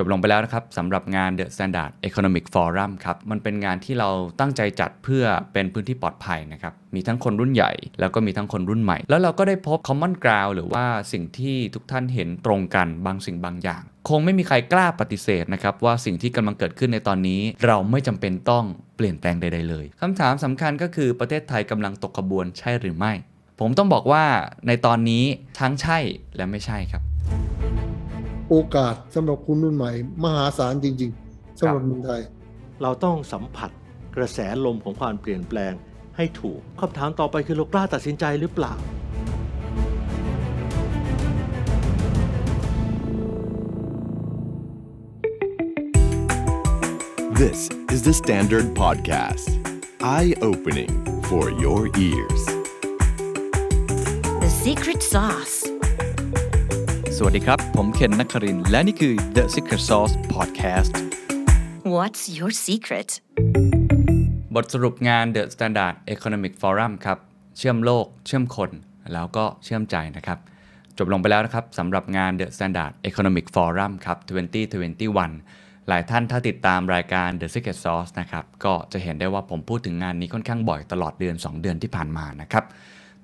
จบลงไปแล้วนะครับสำหรับงาน The Standard Economic Forum ครับ มันเป็นงานที่เราตั้งใจจัดเพื่อเป็นพื้นที่ปลอดภัยนะครับ มีทั้งคนรุ่นใหญ่ แล้วก็มีทั้งคนรุ่นใหม่ แล้วเราก็ได้พบ common ground หรือว่าสิ่งที่ทุกท่านเห็นตรงกันบางสิ่งบางอย่าง คงไม่มีใครกล้าปฏิเสธนะครับ ว่าสิ่งที่กำลังเกิดขึ้นในตอนนี้ เราไม่จำเป็นต้องเปลี่ยนแปลงใด ๆ เลยคำถามสำคัญก็คือประเทศไทยกำลังตกขบวนใช่หรือไม่ ผมต้องบอกว่าในตอนนี้ทั้งใช่และไม่ใช่ครับ โอกาสสำหรับคุณรุ่นใหม่ มหาศาลจริง ๆสำหรับเมืองไทย เราต้องสัมผัสกระแสลมของความเปลี่ยนแปลงให้ถูกคำถามต่อไปคือเรากล้าตัดสินใจหรือเปล่า This is the Standard Podcast. Eye opening for your ears. The secret sauce. สวัสดีครับ ผมเคนนักครินทร์และนี่คือ The Secret Sauce Podcast What's your secret? บทสรุปงาน The Standard Economic Forum ครับ เชื่อมโลก เชื่อมคน แล้วก็เชื่อมใจนะครับ จบลงไปแล้วนะครับสำหรับงาน The Standard Economic Forum ครับ 2021 หลายท่านถ้าติดตามรายการ The Secret Sauce นะครับ ก็จะเห็นได้ว่าผมพูดถึงงานนี้ค่อนข้างบ่อยตลอดเดือน 2 เดือนที่ผ่านมานะครับ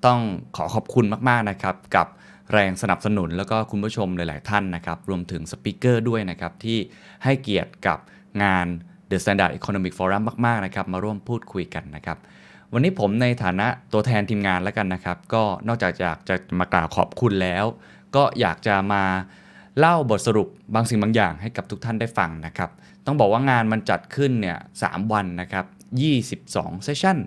ต้องขอขอบคุณมากๆนะครับกับ แรงสนับสนุนแล้วก็คุณผู้ชมหลาย ๆ ท่านนะครับ รวมถึงสปิเกอร์ด้วยนะครับ ที่ให้เกียรติกับงาน The Standard Economic Forum มาก ๆ นะครับ มาร่วมพูดคุยกันนะครับ วันนี้ผมในฐานะตัวแทนทีมงานแล้วกันนะครับ ก็นอกจากอยากจะมากล่าวขอบคุณแล้ว ก็อยากจะมาเล่าบทสรุปบางสิ่งบางอย่างให้กับทุกท่านได้ฟังนะครับ ต้องบอกว่างานมันจัดขึ้นเนี่ย3วันนะครับ 22 session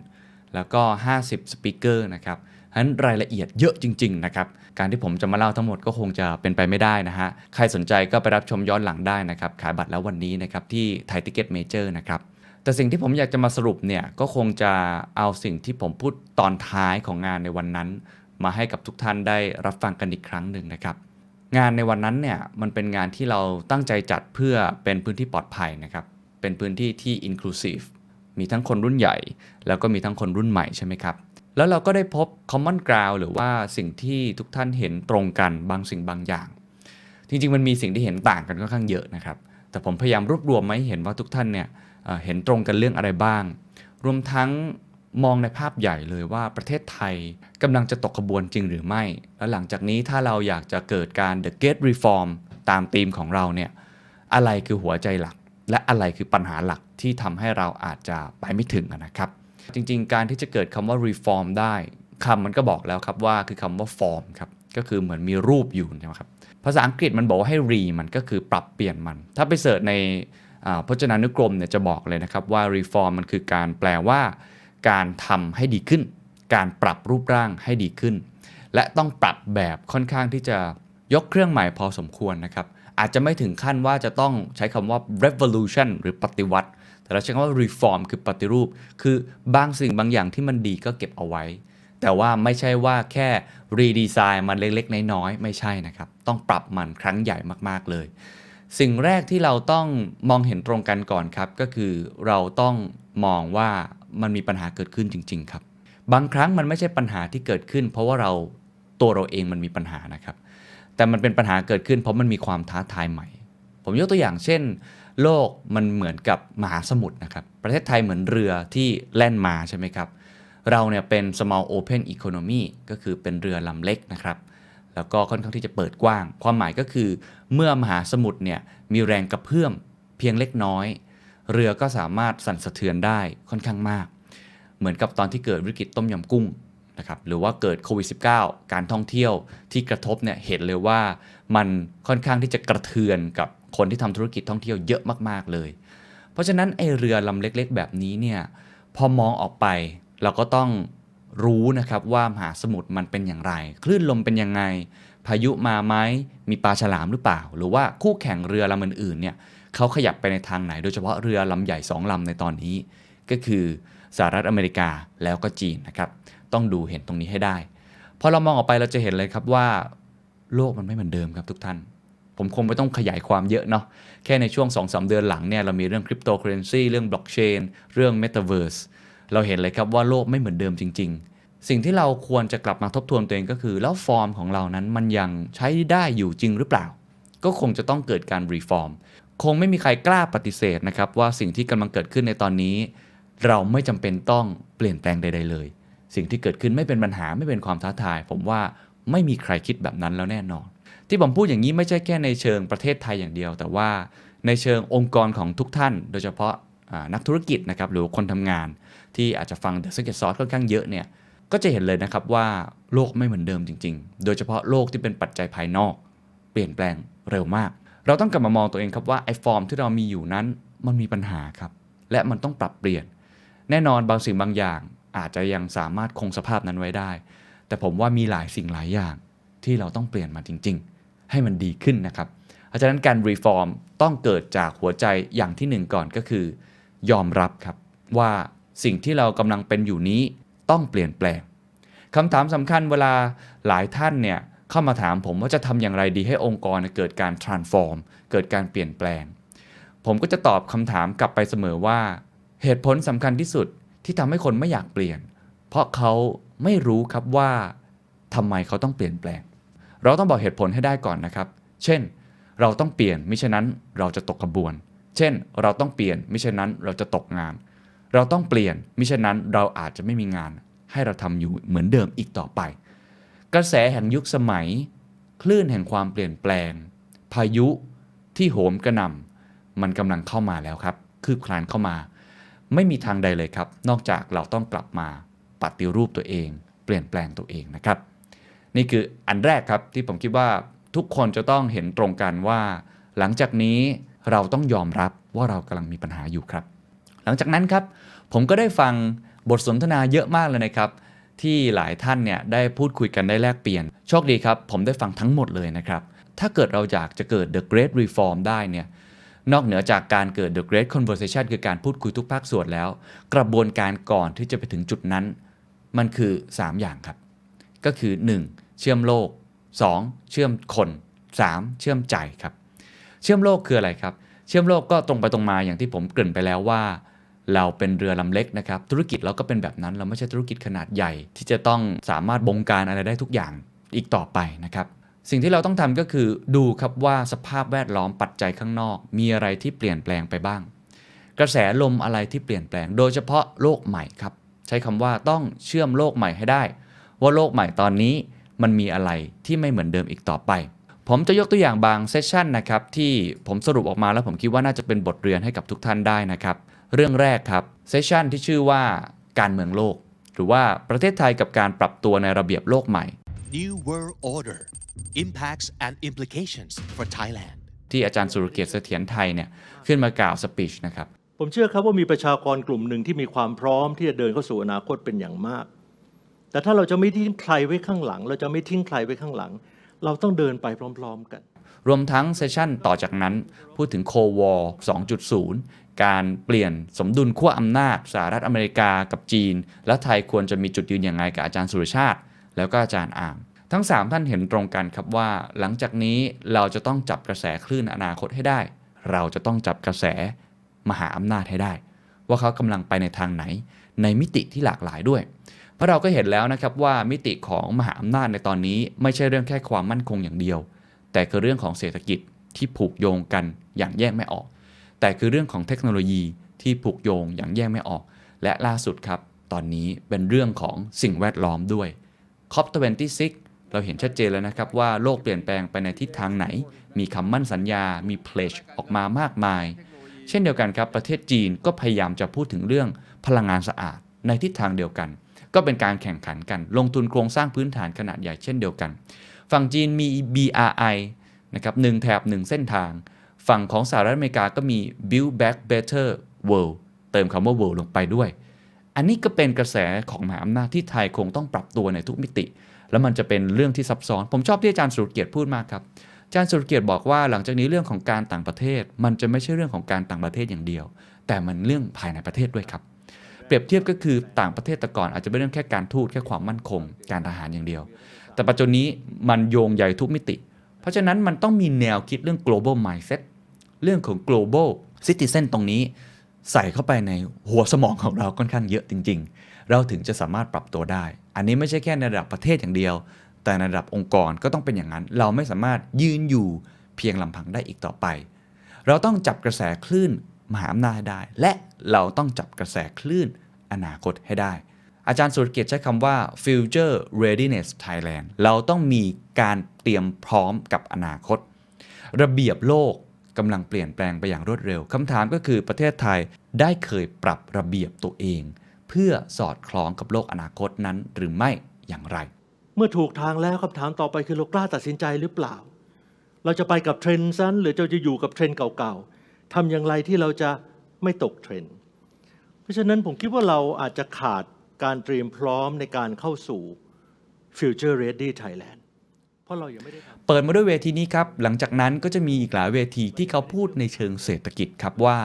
แล้วก็ 50 speaker นะครับ ฉะนั้นรายละเอียดเยอะจริงๆนะครับ การที่ผมจะมาเล่าทั้งหมดก็คงจะเป็นไปไม่ได้นะฮะ ใครสนใจก็ไปรับชมย้อนหลังได้นะครับ ขายบัตรแล้ววันนี้นะครับที่ไทยทิคเก็ตเมเจอร์นะครับ แต่สิ่งที่ผมอยากจะมาสรุปเนี่ยก็คงจะเอาสิ่งที่ผมพูดตอนท้ายของงานในวันนั้น มาให้กับทุกท่านได้รับฟังกันอีกครั้งหนึ่งนะครับงานในวันนั้นเนี่ยมันเป็นงานที่เราตั้งใจจัดเพื่อเป็นพื้นที่ปลอดภัยนะครับ เป็นพื้นที่ที่ inclusive มีทั้งคนรุ่นใหญ่ แล้วก็มีทั้งคนรุ่นใหม่ใช่ไหมครับ แล้วเราก็ได้พบ common ground หรือว่าสิ่งที่ทุกท่านเห็นตรงกันบางสิ่งบางอย่าง จริงๆ มันมีสิ่งที่เห็นต่างกันค่อนข้างเยอะนะครับ แต่ผมพยายามรวบรวมมาให้เห็นว่าทุกท่านเนี่ยเห็นตรงกันเรื่องอะไรบ้าง รวมทั้งมองในภาพใหญ่เลยว่าประเทศไทยกำลังจะตกขบวนจริงหรือไม่ แล้วหลังจากนี้ถ้าเราอยากจะเกิดการ the gate reform ตามธีมของเราเนี่ย อะไรคือหัวใจหลัก และอะไรคือปัญหาหลักที่ทำให้เราอาจจะไปไม่ถึงนะครับ จริง ๆ การที่จะเกิดคำว่า reform ได้คำมันก็บอกแล้วครับว่าคือคำว่า form ครับก็คือเหมือนมีรูปอยู่ใช่ไหมครับภาษาอังกฤษมันบอกว่าให้ re มันก็คือปรับเปลี่ยนมัน ถ้าไปเสิร์ชในพจนานุกรมเนี่ยจะบอกเลยนะครับว่า reform มันคือการแปลว่า การทำให้ดีขึ้น การปรับรูปร่างให้ดีขึ้น และต้องปรับแบบค่อนข้างที่จะยกเครื่องหมายพอสมควรนะครับอาจจะไม่ถึงขั้นว่าจะต้องใช้คำว่า revolution หรือปฏิวัติ แต่เราใช้คำว่า reform คือปฏิรูป คือบางสิ่งบางอย่างที่มันดีก็เก็บเอาไว้ แต่ว่าไม่ใช่ว่าแค่ redesign มันเล็กๆ น้อยๆ ไม่ใช่นะครับ ต้องปรับมันครั้งใหญ่มากๆเลย สิ่งแรกที่เราต้องมองเห็นตรงกันก่อนครับ ก็คือเราต้องมองว่ามันมีปัญหาเกิดขึ้นจริง ๆ ครับ บางครั้งมันไม่ใช่ปัญหาที่เกิดขึ้น เพราะว่าเราตัวเราเองมันมีปัญหานะครับ แต่มันเป็นปัญหาเกิดขึ้น เพราะมันมีความท้าทายใหม่ ผมยกตัวอย่างเช่น โลกมันเหมือนกับมหาสมุทรนะครับ ประเทศไทยเหมือนเรือที่แล่นมาใช่ไหมครับ เราเนี่ยเป็น small open economy ก็คือเป็นเรือลำเล็กนะครับ แล้วก็ค่อนข้างที่จะเปิดกว้าง ความหมายก็คือ เมื่อมหาสมุทรเนี่ยมีแรงกระเพื่อมเพียงเล็กน้อย เรือก็สามารถสั่นสะเทือนได้ค่อนข้างมาก เหมือนกับตอนที่เกิดวิกฤตต้มยำกุ้งนะครับ หรือว่าเกิดโควิด -19 การท่องเที่ยวที่กระทบเนี่ยเห็นเลยว่ามันค่อนข้างที่จะกระเทือนกับ คนที่ทำธุรกิจท่องเที่ยวเยอะมากๆเลย เพราะฉะนั้นไอเรือลำเล็กๆ แบบนี้เนี่ยพอมองออกไปเราก็ต้องรู้นะครับว่ามหาสมุทรมันเป็นอย่างไร คลื่นลมเป็นยังไง พายุมาไหมมีปลาฉลามหรือเปล่า หรือว่าคู่แข่งเรือลำอื่นๆเนี่ยเขาขยับไปในทางไหน โดยเฉพาะเรือลำใหญ่สองลำในตอนนี้ ก็คือสหรัฐอเมริกาแล้วก็จีนนะครับต้องดูเห็นตรงนี้ให้ได้พอเรามองออกไปเราจะเห็นเลยครับว่า โลกมันไม่เหมือนเดิมครับทุกท่าน ผมคงไม่ต้องขยายความเยอะเนาะแค่ในช่วง 2-3 เดือนหลังเนี่ยเรามีเรื่องคริปโตเคอเรนซีเรื่องบล็อกเชนเรื่อง Metaverse เราเห็นเลยครับว่าโลกไม่เหมือนเดิมจริง ๆ สิ่งที่เราควรจะกลับมาทบทวนตัวเองก็คือ แล้วฟอร์มของเรานั้นมันยังใช้ได้อยู่จริงหรือเปล่า ก็คงจะต้องเกิดการรีฟอร์มคงไม่มีใครกล้าปฏิเสธนะครับว่าสิ่งที่กำลังเกิดขึ้นในตอนนี้ เราไม่จำเป็นต้องเปลี่ยนแปลงใด ๆ เลย สิ่งที่เกิดขึ้นไม่เป็นปัญหาไม่เป็นความท้าทาย ผมว่าไม่มีใครคิดแบบนั้นแล้วแน่นอน ที่ผมพูดอย่างนี้ไม่ใช่แค่ในเชิงประเทศไทยอย่างเดียว แต่ว่าในเชิงองค์กรของทุกท่าน โดยเฉพาะนักธุรกิจนะครับหรือคนทำงาน ที่อาจจะฟัง The Secret Sauce ค่อนข้างเยอะเนี่ยก็จะเห็นเลยนะครับว่าโลกไม่เหมือนเดิมจริง ๆ โดยเฉพาะโลกที่เป็นปัจจัยภายนอก เปลี่ยนแปลงเร็วมาก เราต้องกลับมามองตัวเองครับว่าไอ้ฟอร์มที่เรามีอยู่นั้นมันมีปัญหาครับ และมันต้องปรับเปลี่ยน แน่นอนบางสิ่งบางอย่าง อาจจะยังสามารถคงสภาพนั้นไว้ได้ แต่ผมว่ามีหลายสิ่งหลายอย่างที่เราต้องเปลี่ยนมาจริง ๆ ให้มันดีขึ้นนะครับ เพราะฉะนั้นการรีฟอร์มต้องเกิดจากหัวใจอย่างที่หนึ่งก่อนก็คือ ยอมรับครับว่าสิ่งที่เรากำลังเป็นอยู่นี้ต้องเปลี่ยนแปลงคำถามสำคัญเวลาหลายท่านเนี่ยเข้ามาถามผมว่าจะทำอย่างไรดีให้องค์กรเกิดการ transform เกิดการเปลี่ยนแปลง ผมก็จะตอบคำถามกลับไปเสมอว่า เหตุผลสำคัญที่สุดที่ทำให้คนไม่อยากเปลี่ยน เพราะเขาไม่รู้ครับว่าทำไมเขาต้องเปลี่ยนแปลง เราต้องบอกเหตุผลให้ได้ก่อนนะครับ เช่น เราต้องเปลี่ยนมิฉะนั้นเราจะตกขบวน เช่น เราต้องเปลี่ยนมิฉะนั้นเราจะตกงาน เราต้องเปลี่ยนมิฉะนั้นเราอาจจะไม่มีงาน ให้เราทำอยู่เหมือนเดิมอีกต่อไป กระแสแห่งยุคสมัย คลื่นแห่งความเปลี่ยนแปลง พายุที่โหมกระหน่ำมันกำลังเข้ามาแล้วครับ คืบคลานเข้ามา ไม่มีทางใดเลยครับ นอกจากเราต้องกลับมาปฏิรูปตัวเอง เปลี่ยนแปลงตัวเองนะครับ นี่คืออันแรกครับที่ผมคิดว่าทุกคนจะต้องเห็นตรงกันว่า หลังจากนี้เราต้องยอมรับว่าเรากำลังมีปัญหาอยู่ครับ หลังจากนั้นครับ ผมก็ได้ฟังบทสนทนาเยอะมากเลยนะครับ ที่หลายท่านเนี่ยได้พูดคุยกันได้แลกเปลี่ยน โชคดีครับ ผมได้ฟังทั้งหมดเลยนะครับ ถ้าเกิดเราอยากจะเกิด The Great Reform ได้เนี่ยนอกเหนือจากการเกิด The Great Conversation คือการพูดคุยทุกภาคส่วนแล้ว กระบวนการก่อนที่จะไปถึงจุดนั้น มันคือ 3 อย่างครับ ก็คือ 1. เชื่อมโลก 2. เชื่อมคน 3. เชื่อมใจครับ เชื่อมโลกคืออะไรครับ เชื่อมโลกก็ตรงไปตรงมาอย่างที่ผมเกริ่นไปแล้วว่า เราเป็นเรือลำเล็กนะครับ ธุรกิจเราก็เป็นแบบนั้น เราไม่ใช่ธุรกิจขนาดใหญ่ ที่จะต้องสามารถบงการอะไรได้ทุกอย่างอีกต่อไปนะครับ สิ่งที่เราต้องทำก็คือดูครับว่าสภาพแวดล้อมปัจจัยข้างนอก มีอะไรที่เปลี่ยนแปลงไปบ้าง กระแสลมอะไรที่เปลี่ยนแปลง โดยเฉพาะโลกใหม่ครับ ใช้คำว่าต้องเชื่อมโลกใหม่ให้ได้ ว่าโลกใหม่ตอนนี้มันมีอะไรที่ไม่เหมือนเดิมอีกต่อไป ผมจะยกตัวอย่างบางเซสชันนะครับที่ผมสรุปออกมาแล้วผมคิดว่าน่าจะเป็นบทเรียนให้กับทุกท่านได้นะครับ เรื่องแรกครับเซสชันที่ชื่อว่าการเมืองโลก หรือว่าประเทศไทยกับการปรับตัวในระเบียบโลกใหม่ New World Order Impacts and Implications for Thailand ที่อาจารย์สุรเกียรติ์เสถียรไทยเนี่ยขึ้นมากล่าว speech นะครับผมเชื่อครับว่ามีประชากรกลุ่มหนึ่งที่มีความพร้อมที่จะเดินเข้าสู่อนาคตเป็นอย่างมาก แต่ถ้าเราจะไม่ทิ้งใครไว้ข้างหลัง เราจะไม่ทิ้งใครไว้ข้างหลัง เราต้องเดินไปพร้อม ๆ กัน รวมทั้ง session ต่อจากนั้น พูดถึง Cold War 2.0 การเปลี่ยนสมดุลขั้วอำนาจสหรัฐอเมริกากับจีน และไทยควรจะมีจุดยืนอย่างไรกับอาจารย์สุรชาติ แล้วก็อาจารย์อาร์มทั้ง 3 ท่านเห็นตรงกันครับว่า หลังจากนี้เราจะต้องจับกระแสคลื่นอนาคตให้ได้ เราจะต้องจับกระแสมหาอำนาจให้ได้ ว่าเขากำลังไปในทางไหน ในมิติที่หลากหลายด้วย เพราะเราก็เห็นแล้วนะครับว่ามิติของมหาอำนาจในตอนนี้ไม่ใช่เรื่องแค่ความมั่นคงอย่างเดียว แต่คือเรื่องของเศรษฐกิจที่ผูกโยงกันอย่างแยกไม่ออก แต่คือเรื่องของเทคโนโลยีที่ผูกโยงอย่างแยกไม่ออก และล่าสุดครับตอนนี้เป็นเรื่องของสิ่งแวดล้อมด้วย COP26 เราเห็นชัดเจนแล้วนะครับว่าโลกเปลี่ยนแปลงไปในทิศทางไหน มีคำมั่นสัญญา มี pledge ออกมามากมาย เช่นเดียวกันครับประเทศจีนก็พยายามจะพูดถึงเรื่องพลังงานสะอาดในทิศทางเดียวกัน ก็เป็นการแข่งขันกัน ลงทุนโครงสร้างพื้นฐานขนาดใหญ่เช่นเดียวกัน ฝั่งจีนมี BRI นะครับหนึ่งแถบหนึ่งเส้นทาง ฝั่งของสหรัฐอเมริกาก็มี Build Back Better World เติมคำว่า world ลงไปด้วย อันนี้ก็เป็นกระแสของมหาอำนาจที่ไทยคงต้องปรับตัวในทุกมิติ แล้วมันจะเป็นเรื่องที่ซับซ้อน ผมชอบที่อาจารย์สุรเกียรติพูดมากครับอาจารย์สุรเกียรติบอกว่าหลังจากนี้เรื่องของการต่างประเทศ มันจะไม่ใช่เรื่องของการต่างประเทศอย่างเดียว แต่มันเรื่องภายในประเทศด้วยครับ เปรียบเทียบก็คือต่างประเทศแต่ก่อนอาจจะเป็นเรื่องแค่การทูตแค่ความมั่นคง การทหารอย่างเดียว แต่ปัจจุบันนี้มันโยงใหญ่ทุกมิติ เพราะฉะนั้นมันต้องมีแนวคิดเรื่อง global mindset เรื่องของ global citizen ตรงนี้ ใส่เข้าไปในหัวสมองของเราค่อนข้างเยอะจริง ๆ เราถึงจะสามารถปรับตัวได้ อันนี้ไม่ใช่แค่ในระดับประเทศอย่างเดียว แต่ในระดับองค์กรก็ต้องเป็นอย่างนั้น เราไม่สามารถยืนอยู่เพียงลำพังได้อีกต่อไป เราต้องจับกระแสคลื่น มหาอำนาจให้ได้ และเราต้องจับกระแสคลื่นอนาคตให้ได้ อาจารย์สุรเกียรติใช้คำว่า future readiness Thailand เราต้องมีการเตรียมพร้อมกับอนาคต ระเบียบโลกกำลังเปลี่ยนแปลงไปอย่างรวดเร็วคำถามก็คือประเทศไทยได้เคยปรับระเบียบตัวเอง เพื่อสอดคล้องกับโลกอนาคตนั้นหรือไม่อย่างไร เมื่อถูกทางแล้วคำถามต่อไปคือเรากล้าตัดสินใจหรือเปล่า เราจะไปกับเทรนด์ซันหรือเราจะอยู่กับเทรนด์เก่าๆ ทำอย่างไรที่เราจะไม่ตกเทรนด์ เพราะฉะนั้นผมคิดว่าเราอาจจะขาดการเตรียมพร้อมในการเข้าสู่ Future Ready Thailand เพราะเรายังไม่ได้เปิดมาด้วยเวทีนี้ครับ หลังจากนั้นก็จะมีอีกหลายเวทีที่เขาพูดในเชิงเศรษฐกิจครับว่า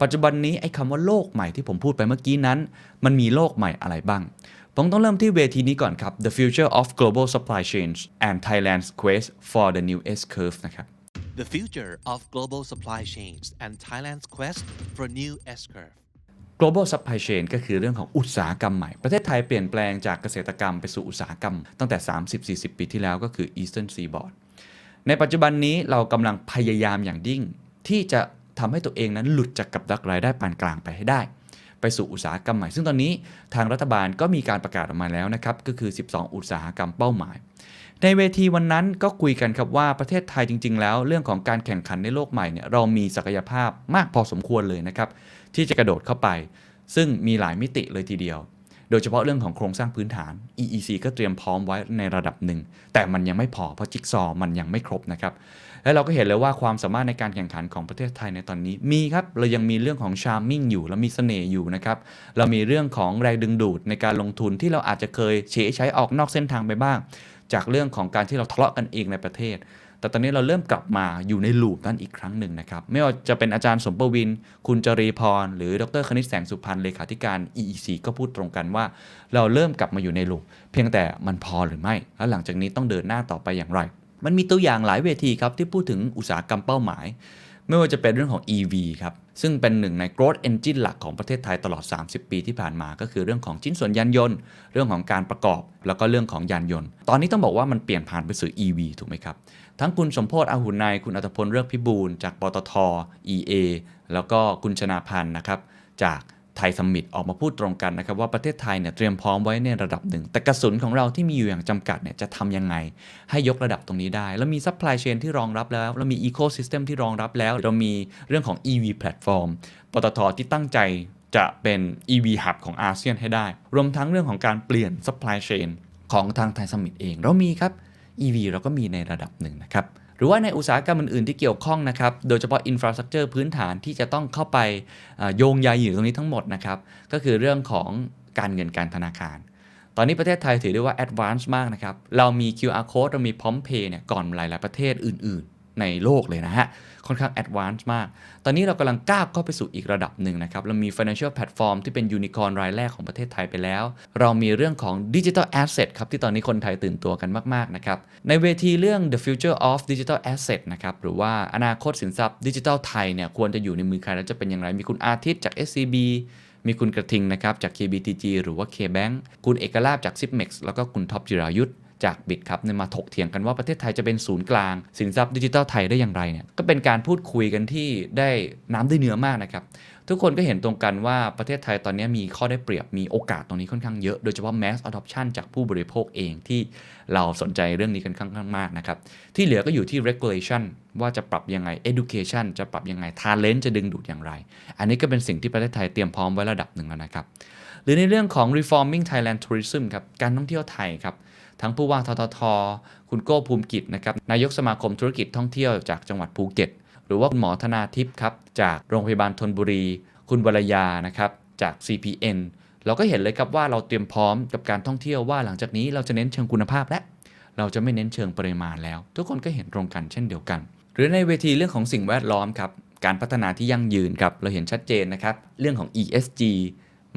ปัจจุบันนี้ไอ้คำว่าโลกใหม่ที่ผมพูดไปเมื่อกี้นั้น มันมีโลกใหม่อะไรบ้างผมต้องเริ่มที่เวทีนี้ก่อนครับ The Future of Global Supply Chains and Thailand's Quest for the New S-Curve นะครับ The future of global supply chains and Thailand's quest for a new S-curve. global supply chain ก็คือเรื่องของอุตสาหกรรมใหม่ ประเทศไทยเปลี่ยนแปลงจากเกษตรกรรมไปสู่อุตสาหกรรม ตั้งแต่ 30-40 ปีที่แล้วก็คือ Eastern Seaboard ในปัจจุบันนี้เรากำลังพยายามอย่างยิ่ง ที่จะทำให้ตัวเองนั้นหลุดจากกับดักรายได้ปานกลางไปให้ได้ ไปสู่อุตสาหกรรมใหม่ ซึ่งตอนนี้ทางรัฐบาลก็มีการประกาศออกมาแล้วนะครับ ก็คือ 12 อุตสาหกรรมเป้าหมาย ในเวทีวันนั้นก็คุยกันครับว่าประเทศไทยจริง ๆ แล้ว เรื่องของการแข่งขันในโลกใหม่เนี่ยเรามีศักยภาพมากพอสมควรเลยนะครับที่จะกระโดดเข้าไป ซึ่งมีหลายมิติเลยทีเดียว โดยเฉพาะเรื่องของโครงสร้างพื้นฐาน EEC ก็เตรียมพร้อมไว้ในระดับหนึ่ง แต่มันยังไม่พอเพราะจิ๊กซอว์มันยังไม่ครบนะครับและเราก็เห็นเลยว่าความสามารถในการแข่งขันของประเทศไทยในตอนนี้มีครับ เรายังมีเรื่องของ charming อยู่เรามีเสน่ห์อยู่นะครับ เรามีเรื่องของแรงดึงดูดในการลงทุนที่เราอาจจะเคยเฉยใช้ออกนอกเส้นทางไปบ้าง จากเรื่องของการที่เราทะเลาะกันเองในประเทศ แต่ตอนนี้เราเริ่มกลับมาอยู่ใน loop นั้นอีกครั้งหนึ่งนะครับ ไม่ว่าจะเป็นอาจารย์สมประวิน คุณจรีพร หรือดรคณิตแสงสุพรรณเลขาธิการ EEC ก็พูดตรงกันว่า เราเริ่มกลับมาอยู่ในลูปเพียงแต่มันพอหรือไม่ แล้วหลังจากนี้ต้องเดินหน้าต่อไปอย่างไร มันมีตัวอย่างหลายเวทีครับที่พูดถึงอุตสาหกรรมเป้าหมาย ไม่ว่าจะเป็นเรื่องของ EV ครับ ซึ่งเป็นหนึ่งใน growth engine หลักของประเทศไทยตลอด 30 ปีที่ผ่านมา ก็คือเรื่องของชิ้นส่วนยานยนต์ เรื่องของการประกอบ แล้วก็เรื่องของยานยนต์ ตอนนี้ต้องบอกว่ามันเปลี่ยนผ่านไปสู่ EV ถูกไหมครับ ทั้งคุณสมโภชน์อาหุนัยคุณอรรถพลฤกษ์พิบูลย์จากปตท EA แล้วก็คุณชนาพันธุ์นะครับจาก ไทยซัมมิทออกมาพูดตรงกันนะครับว่าประเทศไทยเนี่ยเตรียมพร้อมไว้ในระดับหนึ่ง แต่กระสุนของเราที่มีอยู่อย่างจำกัดเนี่ยจะทำยังไง ให้ยกระดับตรงนี้ได้ แล้วมี supply chain ที่รองรับแล้วเรามีอีโค y ิสเต็มที่รองรับแล้ว เรามีเรื่องของ EV แพลตฟอร์มปตทที่ตั้งใจจะเป็น EV Hub ของอาเซียนให้ได้ รวมทั้งเรื่องของการเปลี่ยน supply chainของทางไทยซัมมิทเอง เรามีครับ EV เราก็มีในระดับหนึ่งนะครับ หรือว่าในอุตสาหกรรมอื่นๆที่เกี่ยวข้องนะครับ โดยเฉพาะ infrastructure พื้นฐานที่จะต้องเข้าไปโยงใยอยู่ตรงนี้ทั้งหมดนะครับ ก็คือเรื่องของการเงินการธนาคาร ตอนนี้ประเทศไทยถือได้ว่า advance มากนะครับ เรามี QR code เรามีพร้อมเพย์เนี่ยก่อนหลายๆประเทศอื่นๆ ในโลกเลยนะฮะ ค่อนข้าง advance มาก ตอนนี้เรากำลังก้าวเข้าไปสู่อีกระดับหนึ่งนะครับ เรามี financial platform ที่เป็นยูนิคอร์นรายแรกของประเทศไทยไปแล้ว เรามีเรื่องของ digital asset ครับ ที่ตอนนี้คนไทยตื่นตัวกันมาก ๆ นะครับ ในเวทีเรื่อง the future of digital asset นะครับ หรือว่าอนาคตสินทรัพย์ดิจิทัลไทยเนี่ยควรจะอยู่ในมือใครแล้วจะเป็นอย่างไร มีคุณอาทิตย์จาก SCB มีคุณกระทิงนะครับจาก KBTG หรือว่า KBank คุณเอกลาบจาก Zipmex แล้วก็คุณท็อปจิรายุทธ จากบิตครับเนี่ยมาถกเถียงกันว่าประเทศไทยจะเป็นศูนย์กลาง สินทรัพย์ดิจิทัลไทยได้อย่างไรเนี่ยก็เป็นการพูดคุยกันที่ได้น้ำได้เนื้อมากนะครับทุกคนก็เห็นตรงกันว่าประเทศไทยตอนนี้มีข้อได้เปรียบมีโอกาสตรงนี้ค่อนข้างเยอะ โดยเฉพาะ mass adoption จากผู้บริโภคเองที่เราสนใจเรื่องนี้กันค่อนข้างมากนะครับ ที่เหลือก็อยู่ที่ regulation ว่าจะปรับยังไง education จะปรับยังไง talent จะดึงดูดอย่างไร อันนี้ก็เป็นสิ่งที่ประเทศไทยเตรียมพร้อมไว้ระดับหนึ่งแล้วนะครับ หรือในเรื่องของ reforming Thailand tourism ครับการท่องเที่ยวไทยครับ ทั้งผู้ว่าททท คุณโก้ภูมิกิจนะครับนายกสมาคมธุรกิจท่องเที่ยวจากจังหวัดภูเก็ต หรือว่าคุณหมอธนาทิพย์ครับจากโรงพยาบาลธนบุรี คุณวรยานะครับจาก CPN เราก็เห็นเลยครับว่าเราเตรียมพร้อมกับการท่องเที่ยวว่าหลังจากนี้เราจะเน้นเชิงคุณภาพและเราจะไม่เน้นเชิงปริมาณแล้ว ทุกคนก็เห็นตรงกันเช่นเดียวกัน หรือในเวทีเรื่องของสิ่งแวดล้อมครับการพัฒนาที่ยั่งยืนครับเราเห็นชัดเจนนะครับเรื่องของ ESG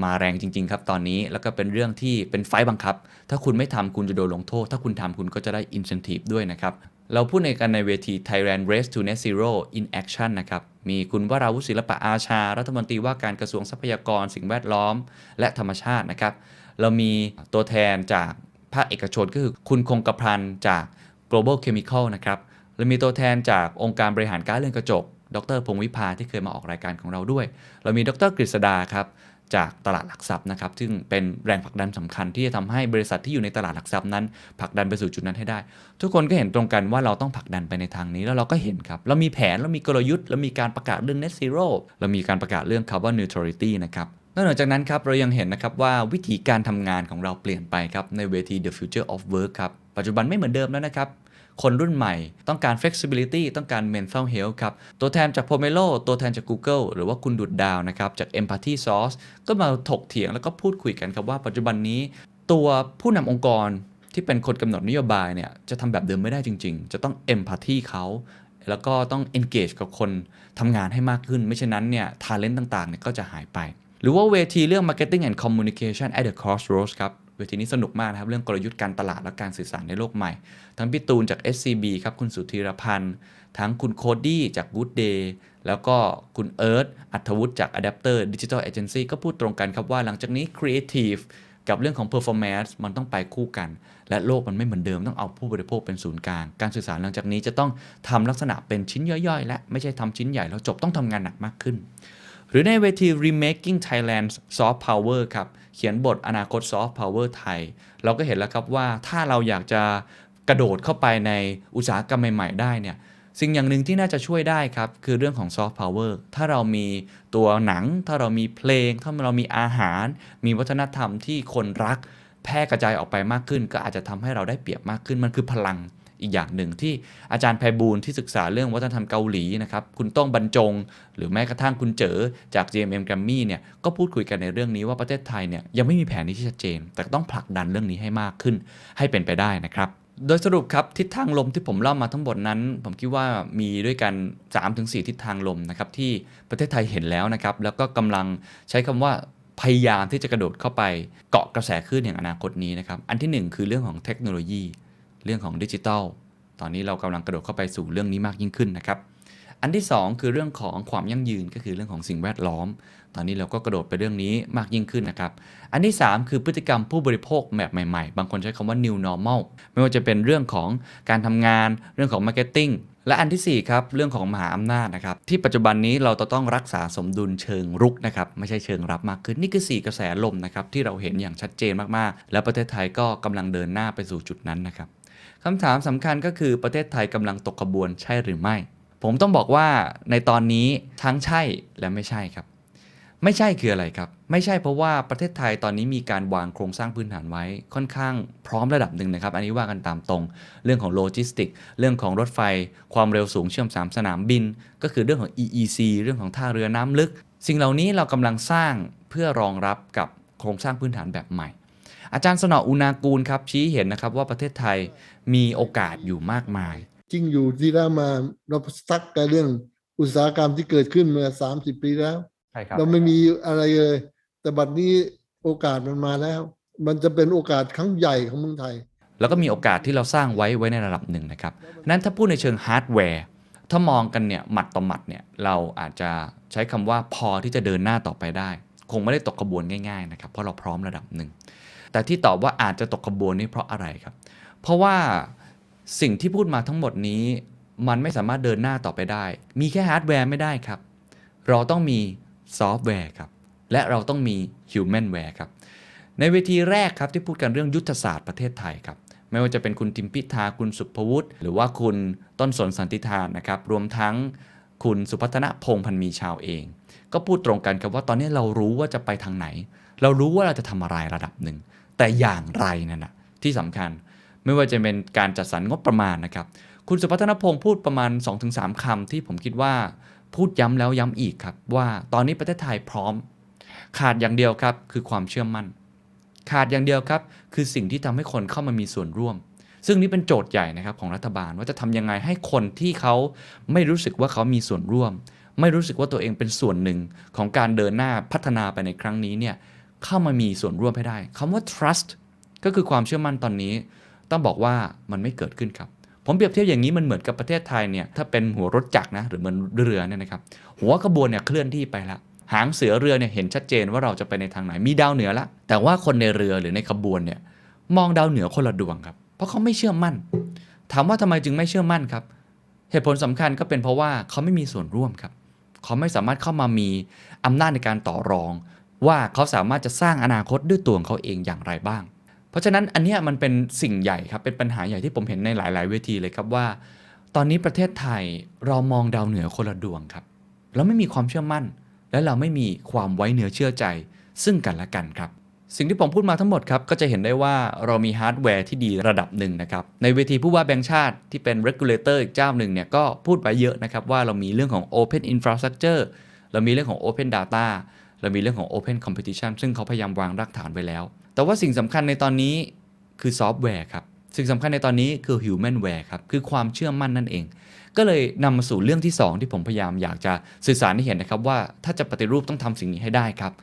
มาแรงจริง ๆ ครับตอนนี้แล้วก็เป็นเรื่องที่เป็นไฟบังคับ ถ้าคุณไม่ทำคุณจะโดนลงโทษ ถ้าคุณทำคุณก็จะได้ incentive ด้วยนะครับ เราพูดในกันในเวที Thailand Race to Net Zero in Action นะครับ มีคุณวราวุฒิศิลปะอาชา รัฐมนตรีว่าการกระทรวงทรัพยากรสิ่งแวดล้อม และธรรมชาตินะครับ เรามีตัวแทนจากภาคเอกชนก็คือคุณคงกระพันจาก global chemical นะครับเรามีตัวแทนจากองค์การบริหารการเรือนกระจก ดรพงวิภาที่เคยมาออกรายการของเราด้วย เรามีดรกฤษดาครับ จากตลาดหลักทรัพย์นะครับ ซึ่งเป็นแรงผลักดันสำคัญที่จะทำให้บริษัทที่อยู่ในตลาดหลักทรัพย์นั้นผลักดันไปสู่จุดนั้นให้ได้ ทุกคนก็เห็นตรงกันว่าเราต้องผลักดันไปในทางนี้แล้วเราก็เห็นครับ เรามีแผนเรามีกลยุทธ์เรามีการประกาศเรื่อง net zero เรามีการประกาศเรื่อง carbon neutrality นะครับนอกจากนั้นครับเรายังเห็นนะครับว่าวิธีการทำงานของเราเปลี่ยนไปครับในเวที the future of work ครับปัจจุบันไม่เหมือนเดิมแล้วนะครับ คนรุ่นใหม่ ต้องการ flexibility ต้องการ mental health ครับ ตัวแทนจาก Pomelo ตัวแทนจาก Google หรือว่าคุณดุดดาวนะครับ จาก Empathy Source ก็มาถกเถียงแล้วก็พูดคุยกันครับว่าปัจจุบันนี้ ตัวผู้นำองค์กรที่เป็นคนกำหนดนโยบายเนี่ยจะทำแบบเดิมไม่ได้จริง ๆ จะต้อง empathy เขาแล้วก็ต้อง engage กับคนทำงานให้มากขึ้น ไม่เช่นนั้นเนี่ย talent ต่างๆเนี่ยก็จะหายไป หรือว่าเวทีเรื่อง marketing and communication at the crossroads ครับ เวทีนี้สนุกมากนะครับ เรื่องกลยุทธ์การตลาดและการสื่อสารในโลกใหม่ ทั้งพี่ตูนจาก SCB ครับ คุณสุธีรพันธ์ ทั้งคุณโคดี้จาก Good Day แล้วก็คุณเอิร์ธอัธวุฒิจาก Adapter Digital Agency ก็พูดตรงกันครับว่าหลังจากนี้ Creative กับเรื่องของ performance มันต้องไปคู่กัน และโลกมันไม่เหมือนเดิมต้องเอาผู้บริโภคเป็นศูนย์กลาง การสื่อสารหลังจากนี้จะต้องทำลักษณะเป็นชิ้นย่อยๆ และไม่ใช่ทำชิ้นใหญ่แล้วจบต้องทำงานหนักมากขึ้น หรือในเวที Remaking Thailand Soft Power ครับ ขียนบทอนาคต Soft Power ไทย เราก็เห็นแล้วครับว่าถ้าเราอยากจะกระโดดเข้าไปในอุตสาหกรรมใหม่ ๆ ได้เนี่ยสิ่งอย่างหนึ่งที่น่าจะช่วยได้ครับ คือเรื่องของ Soft Power ถ้าเรามีตัวหนัง ถ้าเรามีเพลง ถ้าเรามีอาหาร มีวัฒนธรรมที่คนรัก แพร่กระจายออกไปมากขึ้น ก็อาจจะทำให้เราได้เปรียบมากขึ้นมันคือพลัง อีกอย่างหนึ่งที่อาจารย์ไพบูลที่ศึกษาเรื่องวัฒนธรรมเกาหลีนะครับ คุณต้องบรรจง หรือแม้กระทั่งคุณเจอจาก GMM Grammy เนี่ยก็พูดคุยกันในเรื่องนี้ว่าประเทศไทยเนี่ยยังไม่มีแผนที่ชัดเจน แต่ต้องผลักดันเรื่องนี้ให้มากขึ้น ให้เป็นไปได้นะครับโดยสรุปครับ ทิศทางลมที่ผมเล่ามาทั้งหมดนั้น ผมคิดว่ามีด้วยกัน 3-4 ทิศทางลมนะครับที่ประเทศไทยเห็นแล้วนะครับ แล้วก็กำลังใช้คำว่าพยายามที่จะกระโดดเข้าไปเกาะกระแสคลื่นแห่งอนาคตนี้นะครับ อันที่หนึ่งคือเรื่องของเทคโนโลยี เรื่องของดิจิทัลตอนนี้เรากำลังกระโดดเข้าไปสู่เรื่องนี้มากยิ่งขึ้นนะครับ อันที่ 2 คือเรื่องของความยั่งยืนก็คือเรื่องของสิ่งแวดล้อม ตอนนี้เราก็กระโดดไปเรื่องนี้มากยิ่งขึ้นนะครับ อันที่ 3 คือพฤติกรรมผู้บริโภคแบบใหม่ๆ บางคนใช้คำว่า new normal ไม่ว่าจะเป็นเรื่องของการทำงาน เรื่องของ marketing และอันทีสี่ 4 ครับ เรื่องของมหาอำนาจนะครับ ที่ปัจจุบันนี้เราต้องรักษาสมดุลเชิงรุกนะครับ ไม่ใช่เชิงรับมากขึ้น นี่คือ 4 กระแสลมนะครับที่เราเห็นอย่างชัดเจนมากๆ และประเทศไทยก็กำลังเดินหน้าไปสู่จุดนั้นนะครับ คำถามสำคัญก็คือประเทศไทยกำลังตกขบวนใช่หรือไม่ ผมต้องบอกว่าในตอนนี้ทั้งใช่และไม่ใช่ครับ ไม่ใช่คืออะไรครับ ไม่ใช่เพราะว่าประเทศไทยตอนนี้มีการวางโครงสร้างพื้นฐานไว้ค่อนข้างพร้อมระดับหนึ่งนะครับ อันนี้ว่ากันตามตรง เรื่องของโลจิสติก เรื่องของรถไฟ ความเร็วสูงเชื่อม 3 สนามบิน ก็คือเรื่องของ EEC เรื่องของท่าเรือน้ำลึก สิ่งเหล่านี้เรากำลังสร้างเพื่อรองรับกับโครงสร้างพื้นฐานแบบใหม่อาจารย์สนออุณากูลครับชี้เห็นนะครับว่าประเทศไทย มีโอกาสอยู่มากมาย จริงอยู่ที่แล้วมาเราซักกันเรื่องอุตสาหกรรมที่เกิดขึ้นเมื่อสามสิบปีแล้วใช่ครับเราไม่มีอะไรเลย แต่บัดนี้โอกาสมันมาแล้ว มันจะเป็นโอกาสครั้งใหญ่ของเมืองไทย แล้วก็มีโอกาสที่เราสร้างไว้ไว้ในระดับหนึ่งนะครับนั้นถ้าพูดในเชิงฮาร์ดแวร์ถ้ามองกันเนี่ยหมัดต่อหมัดเนี่ยเราอาจจะใช้คำว่าพอที่จะเดินหน้าต่อไปได้ คงไม่ได้ตกขบวนง่ายๆนะครับเพราะเราพร้อมระดับหนึ่งแต่ที่ตอบว่าอาจจะตกขบวนนี่เพราะอะไรครับ เพราะว่าสิ่งที่พูดมาทั้งหมดนี้ มันไม่สามารถเดินหน้าต่อไปได้ มีแค่ฮาร์ดแวร์ไม่ได้ครับ เราต้องมีซอฟต์แวร์ครับ และเราต้องมี humanware ครับ ในเวทีแรกครับที่พูดกันเรื่องยุทธศาสตร์ประเทศไทยครับ ไม่ว่าจะเป็นคุณทิมพิธาคุณศุภวุฒิหรือว่าคุณต้นสนสันติธานนะครับ รวมทั้งคุณสุพัฒนพงษ์พันธ์มีเชาว์เอง ก็พูดตรงกันครับว่าตอนนี้เรารู้ว่าจะไปทางไหน เรารู้ว่าเราจะทำอะไรระดับหนึ่ง แต่อย่างไรนั่นนะที่สำคัญ ไม่ว่าจะเป็นการจัดสรรงบประมาณนะครับ คุณสุพัฒนพงษ์พูดประมาณ 2-3คำที่ผมคิดว่าพูดย้ำแล้วย้ำอีกครับ ว่าตอนนี้ประเทศไทยพร้อม ขาดอย่างเดียวครับคือความเชื่อมั่น ขาดอย่างเดียวครับ คือสิ่งที่ทำให้คนเข้ามามีส่วนร่วม ซึ่งนี่เป็นโจทย์ใหญ่นะครับของรัฐบาลว่าจะทำยังไงให้คนที่เขาไม่รู้สึกว่าเขามีส่วนร่วม ไม่รู้สึกว่าตัวเองเป็นส่วนหนึ่งของการเดินหน้าพัฒนาไปในครั้งนี้เนี่ยเข้ามามีส่วนร่วมให้ได้คำว่า trust ก็คือความเชื่อมั่นตอนนี้ ต้องบอกว่ามันไม่เกิดขึ้นครับ ผมเปรียบเทียบอย่างนี้มันเหมือนกับประเทศไทยเนี่ยถ้าเป็นหัวรถจักรนะหรือเหมือนเรือเนี่ยนะครับหัวขบวนเนี่ยเคลื่อนที่ไปแล้วหางเสือเรือเนี่ยเห็นชัดเจนว่าเราจะไปในทางไหนมีดาวเหนือละ แต่ว่าคนในเรือหรือในขบวนเนี่ยมองดาวเหนือคนละดวงครับ เพราะเขาไม่เชื่อมั่น ถามว่าทำไมจึงไม่เชื่อมั่นครับ เหตุผลสำคัญก็เป็นเพราะว่าเขาไม่มีส่วนร่วมครับ เขาไม่สามารถเข้ามามีอำนาจในการต่อรอง ว่าเขาสามารถจะสร้างอนาคตด้วยตัวของเขาเองอย่างไรบ้าง เพราะฉะนั้นอันนี้มันเป็นสิ่งใหญ่ครับเป็นปัญหาใหญ่ที่ผมเห็นในหลาย ๆ เวทีเลยครับว่า ตอนนี้ประเทศไทยเรามองดาวเหนือคนละดวงครับเราไม่มีความเชื่อมั่น และเราไม่มีความไว้เนื้อเชื่อใจ ซึ่งกันและกันครับ สิ่งที่ผมพูดมาทั้งหมดครับก็จะเห็นได้ว่าเรามีฮาร์ดแวร์ที่ดีระดับหนึ่งนะครับในเวทีผู้ว่าแบงค์ชาติที่เป็น regulator อีกเจ้าหนึ่งเนี่ยก็พูดไปเยอะนะครับว่าเรามีเรื่องของ open infrastructure เรามีเรื่องของ open data เรามีเรื่องของ open competition ซึ่งเขาพยายามวางรากฐานไว้แล้ว แต่ว่าสิ่งสำคัญในตอนนี้คือซอฟต์แวร์ครับ สิ่งสำคัญในตอนนี้คือฮิวแมนแวร์ครับ คือความเชื่อมั่นนั่นเอง ก็เลยนำมาสู่เรื่องที่ 2 ที่ผมพยายามอยากจะสื่อสารให้เห็นนะครับว่าถ้าจะปฏิรูปต้องทำสิ่งนี้ให้ได้ครับ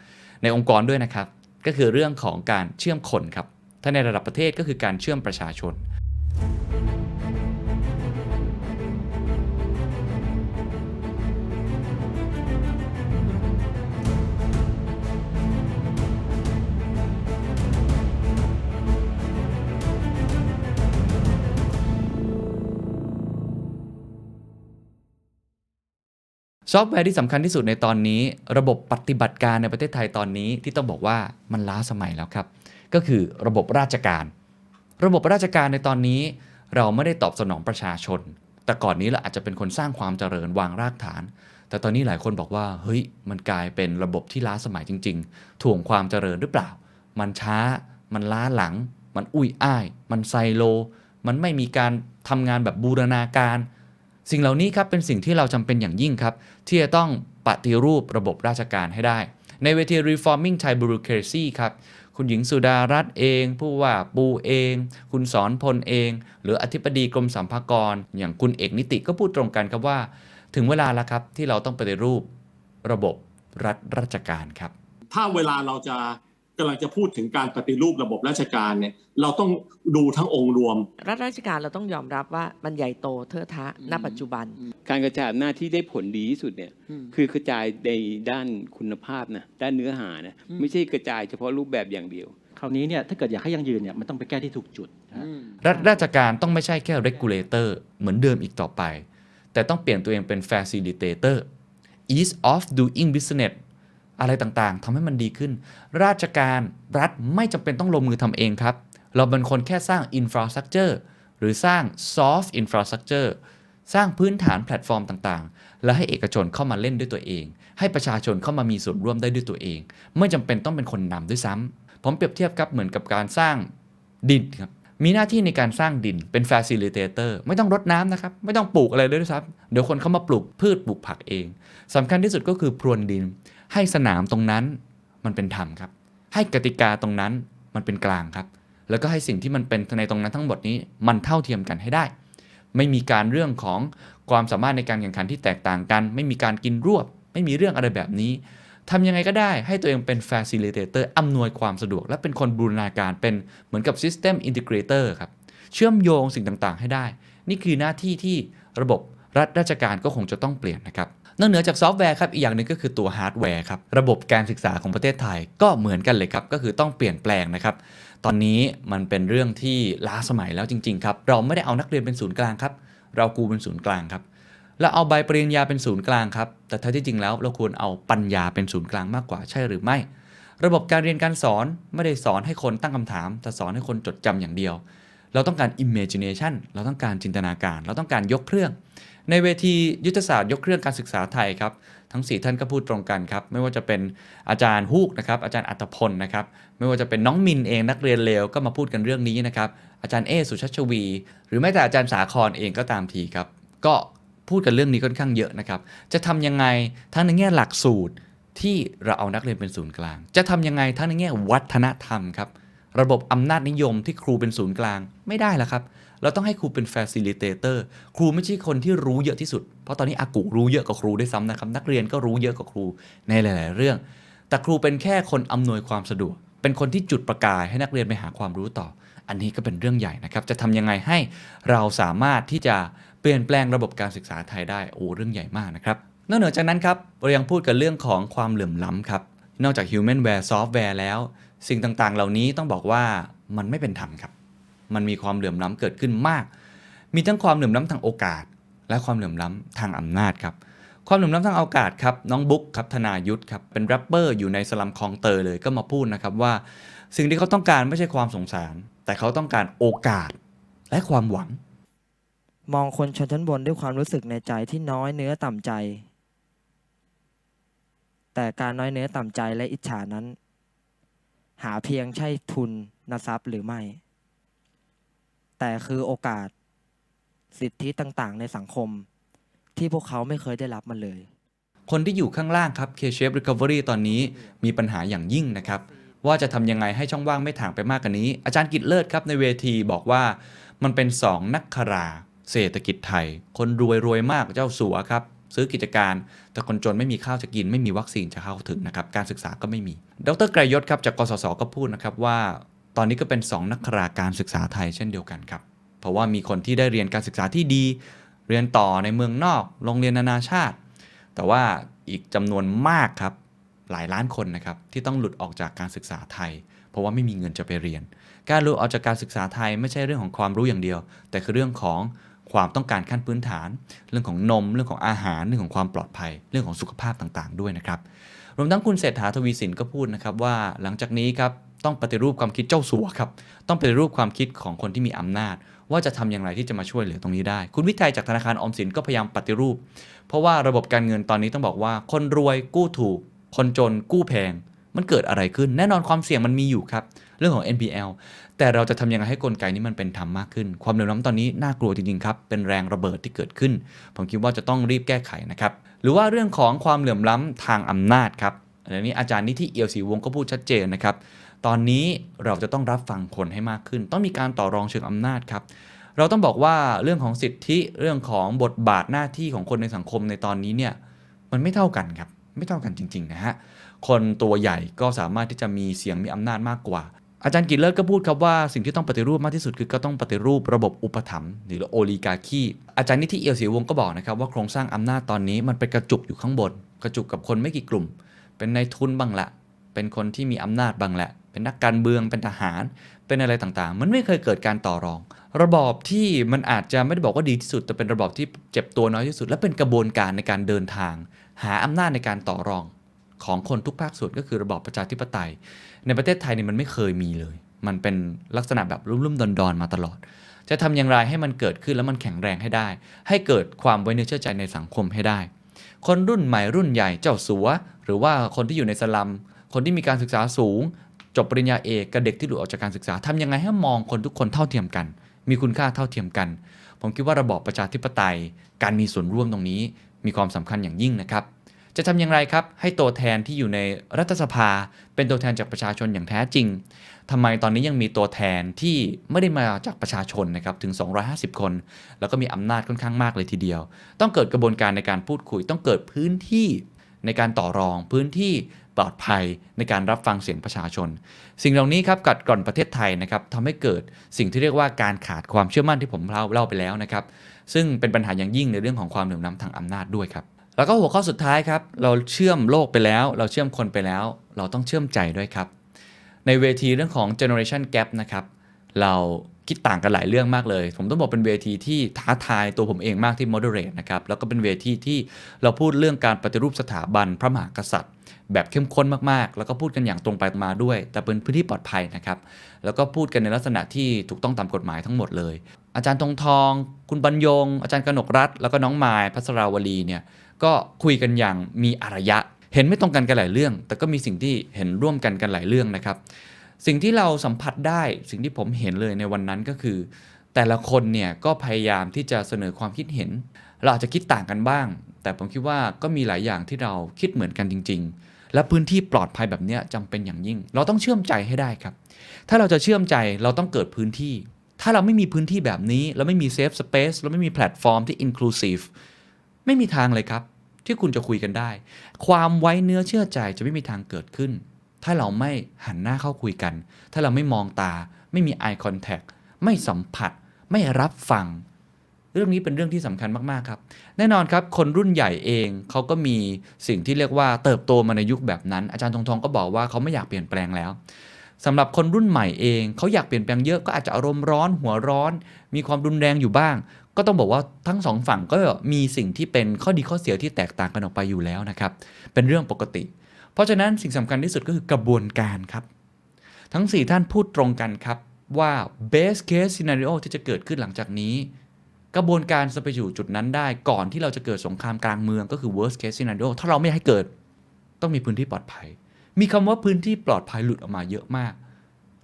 ในองค์กรด้วยนะครับ ก็คือเรื่องของการเชื่อมคนครับ ถ้าในระดับประเทศก็คือการเชื่อมประชาชน ซอฟต์แวร์ที่สำคัญที่สุดในตอนนี้ ระบบปฏิบัติการในประเทศไทยตอนนี้ที่ต้องบอกว่ามันล้าสมัยแล้วครับ ก็คือระบบราชการ ระบบราชการในตอนนี้ เราไม่ได้ตอบสนองประชาชน แต่ก่อนนี้เราอาจจะเป็นคนสร้างความเจริญวางรากฐาน แต่ตอนนี้หลายคนบอกว่าเฮ้ยมันกลายเป็นระบบที่ล้าสมัยจริง ๆ ถ่วงความเจริญหรือเปล่า มันช้า มันล้าหลัง มันอุ้ยอ้าย มันไซโล มันไม่มีการทำงานแบบบูรณาการ สิ่งเหล่านี้ครับเป็นสิ่งที่เราจำเป็นอย่างยิ่งครับ ที่จะต้องปฏิรูประบบราชการให้ได้ ในเวที Reforming Thai Bureaucracy ครับ คุณหญิงสุดารัตน์เอง ผู้ว่าปูเอง คุณสอนพลเอง หรืออธิบดีกรมสัมภากร อย่างคุณเอกนิติก็พูดตรงกันครับว่า ถึงเวลาแล้วครับที่เราต้องปฏิรูประบบรัฐราชการครับ ถ้าเวลาเราจะ กำลังจะพูดถึงการปฏิรูประบบราชการเนี่ยเราต้องดูทั้งองค์รวม รัฐราชการเราต้องยอมรับว่ามันใหญ่โตเทอะทะณปัจจุบัน การกระจายอำนาจที่ได้ผลดีที่สุดเนี่ยคือกระจายในด้านคุณภาพนะด้านเนื้อหานะไม่ใช่กระจายเฉพาะรูปแบบอย่างเดียวคราวนี้เนี่ยถ้าเกิดอยากให้ยั่งยืนเนี่ยมันต้องไปแก้ที่ถูกจุดนะรัฐราชการต้องไม่ใช่แค่ regulator เหมือนเดิมอีกต่อไป แต่ต้องเปลี่ยนตัวเองเป็น facilitator ease of doing business อะไรต่างๆทำให้มันดีขึ้น ราชการรัฐไม่จำเป็นต้องลงมือทำเองครับ เราเป็นคนแค่สร้าง infrastructure หรือสร้าง soft infrastructure สร้างพื้นฐานแพลตฟอร์มต่างๆ และให้เอกชนเข้ามาเล่นด้วยตัวเอง ให้ประชาชนเข้ามามีส่วนร่วมได้ด้วยตัวเอง ไม่จำเป็นต้องเป็นคนนำด้วยซ้ำผมเปรียบเทียบครับเหมือนกับการสร้างดินครับมีหน้าที่ในการสร้างดินเป็น facilitator ไม่ต้องรดน้ำนะครับ ไม่ต้องปลูกอะไรเลยด้วยซ้ำเดี๋ยวคนเข้ามาปลูกพืชปลูกผักเองสำคัญที่สุดก็คือพรวนดิน ให้สนามตรงนั้นมันเป็นธรรมครับ ให้กติกาตรงนั้นมันเป็นกลางครับ แล้วก็ให้สิ่งที่มันเป็นในตรงนั้นทั้งหมดนี้มันเท่าเทียมกันให้ได้ ไม่มีการเรื่องของความสามารถในการแข่งขันที่แตกต่างกัน ไม่มีการกินรวบ ไม่มีเรื่องอะไรแบบนี้ทำยังไงก็ได้ให้ตัวเองเป็น facilitator อำนวยความสะดวก และเป็นคนบูรณาการเป็นเหมือนกับ system integrator ครับ เชื่อมโยงสิ่งต่างๆ ให้ได้ นี่คือหน้าที่ที่ระบบรัฐราชการก็คงจะต้องเปลี่ยนนะครับ นอกเหนือจากซอฟต์แวร์ครับอีกอย่างหนึ่งก็คือตัวฮาร์ดแวร์ครับระบบการศึกษาของประเทศไทยก็เหมือนกันเลยครับก็คือต้องเปลี่ยนแปลงนะครับตอนนี้มันเป็นเรื่องที่ล้าสมัยแล้วจริงๆครับเราไม่ได้เอานักเรียนเป็นศูนย์กลางครับเรากูเป็นศูนย์กลางครับแล้วเอาใบปริญญาเป็นศูนย์กลางครับแต่แท้ที่จริงแล้วเราควรเอาปัญญาเป็นศูนย์กลางมากกว่าใช่หรือไม่ ระบบการเรียนการสอนไม่ได้สอนให้คนตั้งคำถาม แต่สอนให้คนจดจำอย่างเดียว เราต้องการ imagination เราต้องการจินตนาการ เราต้องการยกเครื่อง ในเวทียุทธศาสตร์ยกเครื่องการศึกษาไทยครับทั้ง 4 ท่านก็พูดตรงกันครับ ไม่ว่าจะเป็นอาจารย์ฮูกนะครับ อาจารย์อัตพลนะครับ ไม่ว่าจะเป็นน้องมินเองนักเรียนเลวก็มาพูดกันเรื่องนี้นะครับ อาจารย์เอสุชัชวี หรือแม้แต่อาจารย์สาครเองก็ตามทีครับ ก็พูดกันเรื่องนี้ค่อนข้างเยอะนะครับ จะทำยังไงทั้งในแง่หลักสูตรที่เราเอานักเรียนเป็นศูนย์กลาง จะทำยังไงทั้งในแง่วัฒนธรรมครับ ระบบอำนาจนิยมที่ครูเป็นศูนย์กลางไม่ได้แล้วครับ เราต้องให้ครูเป็น facilitator ครูไม่ใช่คนที่รู้เยอะที่สุด เพราะตอนนี้อากูรู้เยอะกว่าครูด้วยซ้ำนะครับ นักเรียนก็รู้เยอะกว่าครูในหลาย ๆ เรื่อง แต่ครูเป็นแค่คนอำนวยความสะดวก เป็นคนที่จุดประกายให้นักเรียนไปหาความรู้ต่อ อันนี้ก็เป็นเรื่องใหญ่นะครับ จะทำยังไงให้เราสามารถที่จะเปลี่ยนแปลงระบบการศึกษาไทยได้ โอ้ เรื่องใหญ่มากนะครับ นอกเหนือจากนั้นครับเรายังพูดกันเรื่องของความเหลื่อมล้ำครับ นอกจาก humanware software แล้ว สิ่งต่าง ๆ เหล่านี้ต้องบอกว่ามันไม่เป็นธรรมครับ มันมีความเหลื่อมล้ำเกิดขึ้นมาก มีทั้งความเหลื่อมล้ำทางโอกาส และความเหลื่อมล้ำทางอำนาจครับความเหลื่อมล้ำทางโอกาสครับ น้องบุ๊กครับธนายุทธครับ เป็นแรปเปอร์อยู่ในสลัมคลองเตยเลยก็มาพูดนะครับว่า สิ่งที่เขาต้องการไม่ใช่ความสงสาร แต่เขาต้องการโอกาสและความหวัง มองคนชนชั้นบนด้วยความรู้สึกในใจที่น้อยเนื้อต่ำใจ แต่การน้อยเนื้อต่ำใจและอิจฉานั้น หาเพียงใช่ทุนนทรัพย์หรือไม่ แต่คือโอกาสสิทธิต่างๆ ในสังคม ที่พวกเขาไม่เคยได้รับมันเลย คนที่อยู่ข้างล่างครับ K-Shape Recovery ตอนนี้มีปัญหาอย่างยิ่งนะครับ ว่าจะทำยังไงให้ช่องว่างไม่ถ่างไปมากกว่านี้ อาจารย์กิตเลิศครับในเวทีบอกว่ามันเป็น2นักคราเศรษฐกิจไทย คนรวยรวยมากเจ้าสัวครับ ซื้อกิจการ แต่คนจนไม่มีข้าวจะกิน ไม่มีวัคซีนจะเข้าถึงนะครับ การศึกษาก็ไม่มี ดรไกรยศครับจากกสศก็พูดนะครับว่า ตอนนี้ก็เป็น 2 นักราการศึกษาไทยเช่นเดียวกันครับ เพราะว่ามีคนที่ได้เรียนการศึกษาที่ดี เรียนต่อในเมืองนอก โรงเรียนนานาชาติ แต่ว่าอีกจำนวนมากครับหลายล้านคนนะครับที่ต้องหลุดออกจากการศึกษาไทย เพราะว่าไม่มีเงินจะไปเรียน การหลุดออกจากการศึกษาไทยไม่ใช่เรื่องของความรู้อย่างเดียว แต่คือเรื่องของความต้องการขั้นพื้นฐาน เรื่องของนม เรื่องของอาหาร เรื่องของความปลอดภัย เรื่องของสุขภาพต่างๆ ด้วยนะครับ รวมทั้งคุณเศรษฐาทวีสินก็พูดนะครับว่าหลังจากนี้ครับ ต้องปฏิรูปความคิดเจ้าสัวครับ ต้องปฏิรูปความคิดของคนที่มีอำนาจ ว่าจะทำอย่างไรที่จะมาช่วยเหลือตรงนี้ได้ คุณวิทัยจากธนาคารออมสินก็พยายามปฏิรูป เพราะว่าระบบการเงินตอนนี้ต้องบอกว่า คนรวยกู้ถูก คนจนกู้แพง มันเกิดอะไรขึ้น แน่นอนความเสี่ยงมันมีอยู่ครับ เรื่องของ NPL แต่เราจะทำยังไงให้กลไกนี้มันเป็นธรรมมากขึ้น ความเหลื่อมล้ำตอนนี้น่ากลัวจริงๆครับเป็นแรงระเบิดที่เกิดขึ้น ผมคิดว่าจะต้องรีบแก้ไขนะครับหรือว่าเรื่องของความเหลื่อมล้ำทางอำนาจครับอันนี้อาจารย์นิธิเอียวศรีวงศ์ก็พูดชัดเจนนะครับ ตอนนี้เราจะต้องรับฟังคนให้มากขึ้น ต้องมีการต่อรองเชิงอำนาจครับ เราต้องบอกว่าเรื่องของสิทธิเรื่องของบทบาทหน้าที่ของคนในสังคมในตอนนี้เนี่ยมันไม่เท่ากันครับ ไม่เท่ากันจริง ๆ นะฮะ คนตัวใหญ่ก็สามารถที่จะมีเสียงมีอำนาจมากกว่า อาจารย์กิตเลิศก็พูดครับว่าสิ่งที่ต้องปฏิรูปมากที่สุดคือก็ต้องปฏิรูประบบอุปถัมภ์หรือโอลิกาคีอาจารย์นิธิเอียวศรีวงศ์ก็บอกนะครับว่าโครงสร้างอำนาจตอนนี้มันไปกระจุกอยู่ข้างบน กระจุกกับคนไม่กี่กลุ่ม เป็นนายทุนบ้างละ เป็นคนที่มีอำนาจบ้างแหละ เป็นนักการเมืองเป็นทหาร เป็นอะไรต่างๆ มันไม่เคยเกิดการต่อรอง ระบอบที่มันอาจจะไม่ได้บอกว่าดีที่สุด แต่เป็นระบอบที่เจ็บตัวน้อยที่สุด และเป็นกระบวนการในการเดินทาง หาอำนาจในการต่อรองของคนทุกภาคส่วนก็คือระบอบประชาธิปไตย ในประเทศไทยเนี่ยมันไม่เคยมีเลย มันเป็นลักษณะแบบรุ่มๆดอนๆมาตลอด จะทำอย่างไรให้มันเกิดขึ้นแล้วมันแข็งแรงให้ได้ ให้เกิดความไว้เนื้อเชื่อใจในสังคมให้ได้ คนรุ่นใหม่รุ่นใหญ่เจ้าสัว หรือว่าคนที่อยู่ในสลัม คนที่มีการศึกษาสูง จบปริญญาเอกกับเด็กที่หลุดออกจากการศึกษาทำยังไงให้มองคนทุกคนเท่าเทียมกัน มีคุณค่าเท่าเทียมกัน ผมคิดว่าระบอบประชาธิปไตย การมีส่วนร่วมตรงนี้ มีความสำคัญอย่างยิ่งนะครับ จะทำอย่างไรครับ ให้ตัวแทนที่อยู่ในรัฐสภา เป็นตัวแทนจากประชาชนอย่างแท้จริงทำไมตอนนี้ยังมีตัวแทนที่ไม่ได้มาจากประชาชนนะครับถึง 250 คน แล้วก็มีอำนาจค่อนข้างมากเลยทีเดียว ต้องเกิดกระบวนการในการพูดคุย ต้องเกิดพื้นที่ ในการต่อรองพื้นที่ปลอดภัยในการรับฟังเสียงประชาชน สิ่งเหล่านี้ครับกัดกร่อนประเทศไทยนะครับทำให้เกิดสิ่งที่เรียกว่าการขาดความเชื่อมั่นที่ผมเล่าเล่าไปแล้วนะครับ ซึ่งเป็นปัญหาอย่างยิ่งในเรื่องของความเหลื่อมล้ำทางอำนาจด้วยครับ แล้วก็หัวข้อสุดท้ายครับ เราเชื่อมโลกไปแล้ว เราเชื่อมคนไปแล้ว เราต้องเชื่อมใจด้วยครับ ในเวทีเรื่องของ generation gap นะครับ เรา คิดต่างกันหลายเรื่องมากเลย ผมต้องบอกเป็นเวทีที่ท้าทายตัวผมเองมากที่ moderate นะครับ แล้วก็เป็นเวทีที่เราพูดเรื่องการปฏิรูปสถาบันพระมหากษัตริย์ แบบเข้มข้นมากๆ แล้วก็พูดกันอย่างตรงไปมาด้วย แต่เป็นพื้นที่ปลอดภัยนะครับ แล้วก็พูดกันในลักษณะที่ถูกต้องตามกฎหมายทั้งหมดเลย อาจารย์ธงทอง คุณบรรยง อาจารย์กนกรัฐแล้วก็น้องมายพัสราวลีเนี่ย ก็คุยกันอย่างมีอารยะ เห็นไม่ตรงกันกันหลายเรื่อง แต่ก็มีสิ่งที่เห็นร่วมกันกันหลายเรื่องนะครับ สิ่งที่เราสัมผัสได้สิ่งที่ผมเห็นเลยในวันนั้นก็คือ แต่ละคนเนี่ยก็พยายามที่จะเสนอความคิดเห็น เราอาจจะคิดต่างกันบ้าง แต่ผมคิดว่าก็มีหลายอย่างที่เราคิดเหมือนกันจริง ๆ และพื้นที่ปลอดภัยแบบเนี้ยจำเป็นอย่างยิ่ง เราต้องเชื่อมใจให้ได้ครับ ถ้าเราจะเชื่อมใจเราต้องเกิดพื้นที่ ถ้าเราไม่มีพื้นที่แบบนี้ เราไม่มี safe space เราไม่มีแพลตฟอร์มที่ inclusive ไม่มีทางเลยครับที่คุณจะคุยกันได้ ความไว้เนื้อเชื่อใจจะไม่มีทางเกิดขึ้น ถ้าเราไม่หันหน้าเข้าคุยกัน ถ้าเราไม่มองตา ไม่มี eye contact ไม่สัมผัส ไม่รับฟัง เรื่องนี้เป็นเรื่องที่สำคัญมาก ๆ ครับ แน่นอนครับ คนรุ่นใหญ่เองเขาก็มีสิ่งที่เรียกว่าเติบโตมาในยุคแบบนั้น อาจารย์ทงทองก็บอกว่าเขาไม่อยากเปลี่ยนแปลงแล้วสำหรับคนรุ่นใหม่เองเขาอยากเปลี่ยนแปลงเยอะก็อาจจะอารมณ์ร้อนหัวร้อน มีความรุนแรงอยู่บ้าง ก็ต้องบอกว่าทั้งสองฝั่งก็มีสิ่งที่เป็นข้อดีข้อเสียที่แตกต่างกันออกไปอยู่แล้วนะครับ เป็นเรื่องปกติ เพราะฉะนั้นสิ่งสำคัญที่สุดก็คือกระบวนการครับ ทั้ง 4 ท่านพูดตรงกันครับว่า best case scenario ที่จะเกิดขึ้นหลังจากนี้ กระบวนการจะไปอยู่จุดนั้นได้ก่อนที่เราจะเกิดสงครามกลางเมืองก็คือ worst case scenario ถ้าเราไม่ให้เกิด ต้องมีพื้นที่ปลอดภัย มีคำว่าพื้นที่ปลอดภัยหลุดออกมาเยอะมาก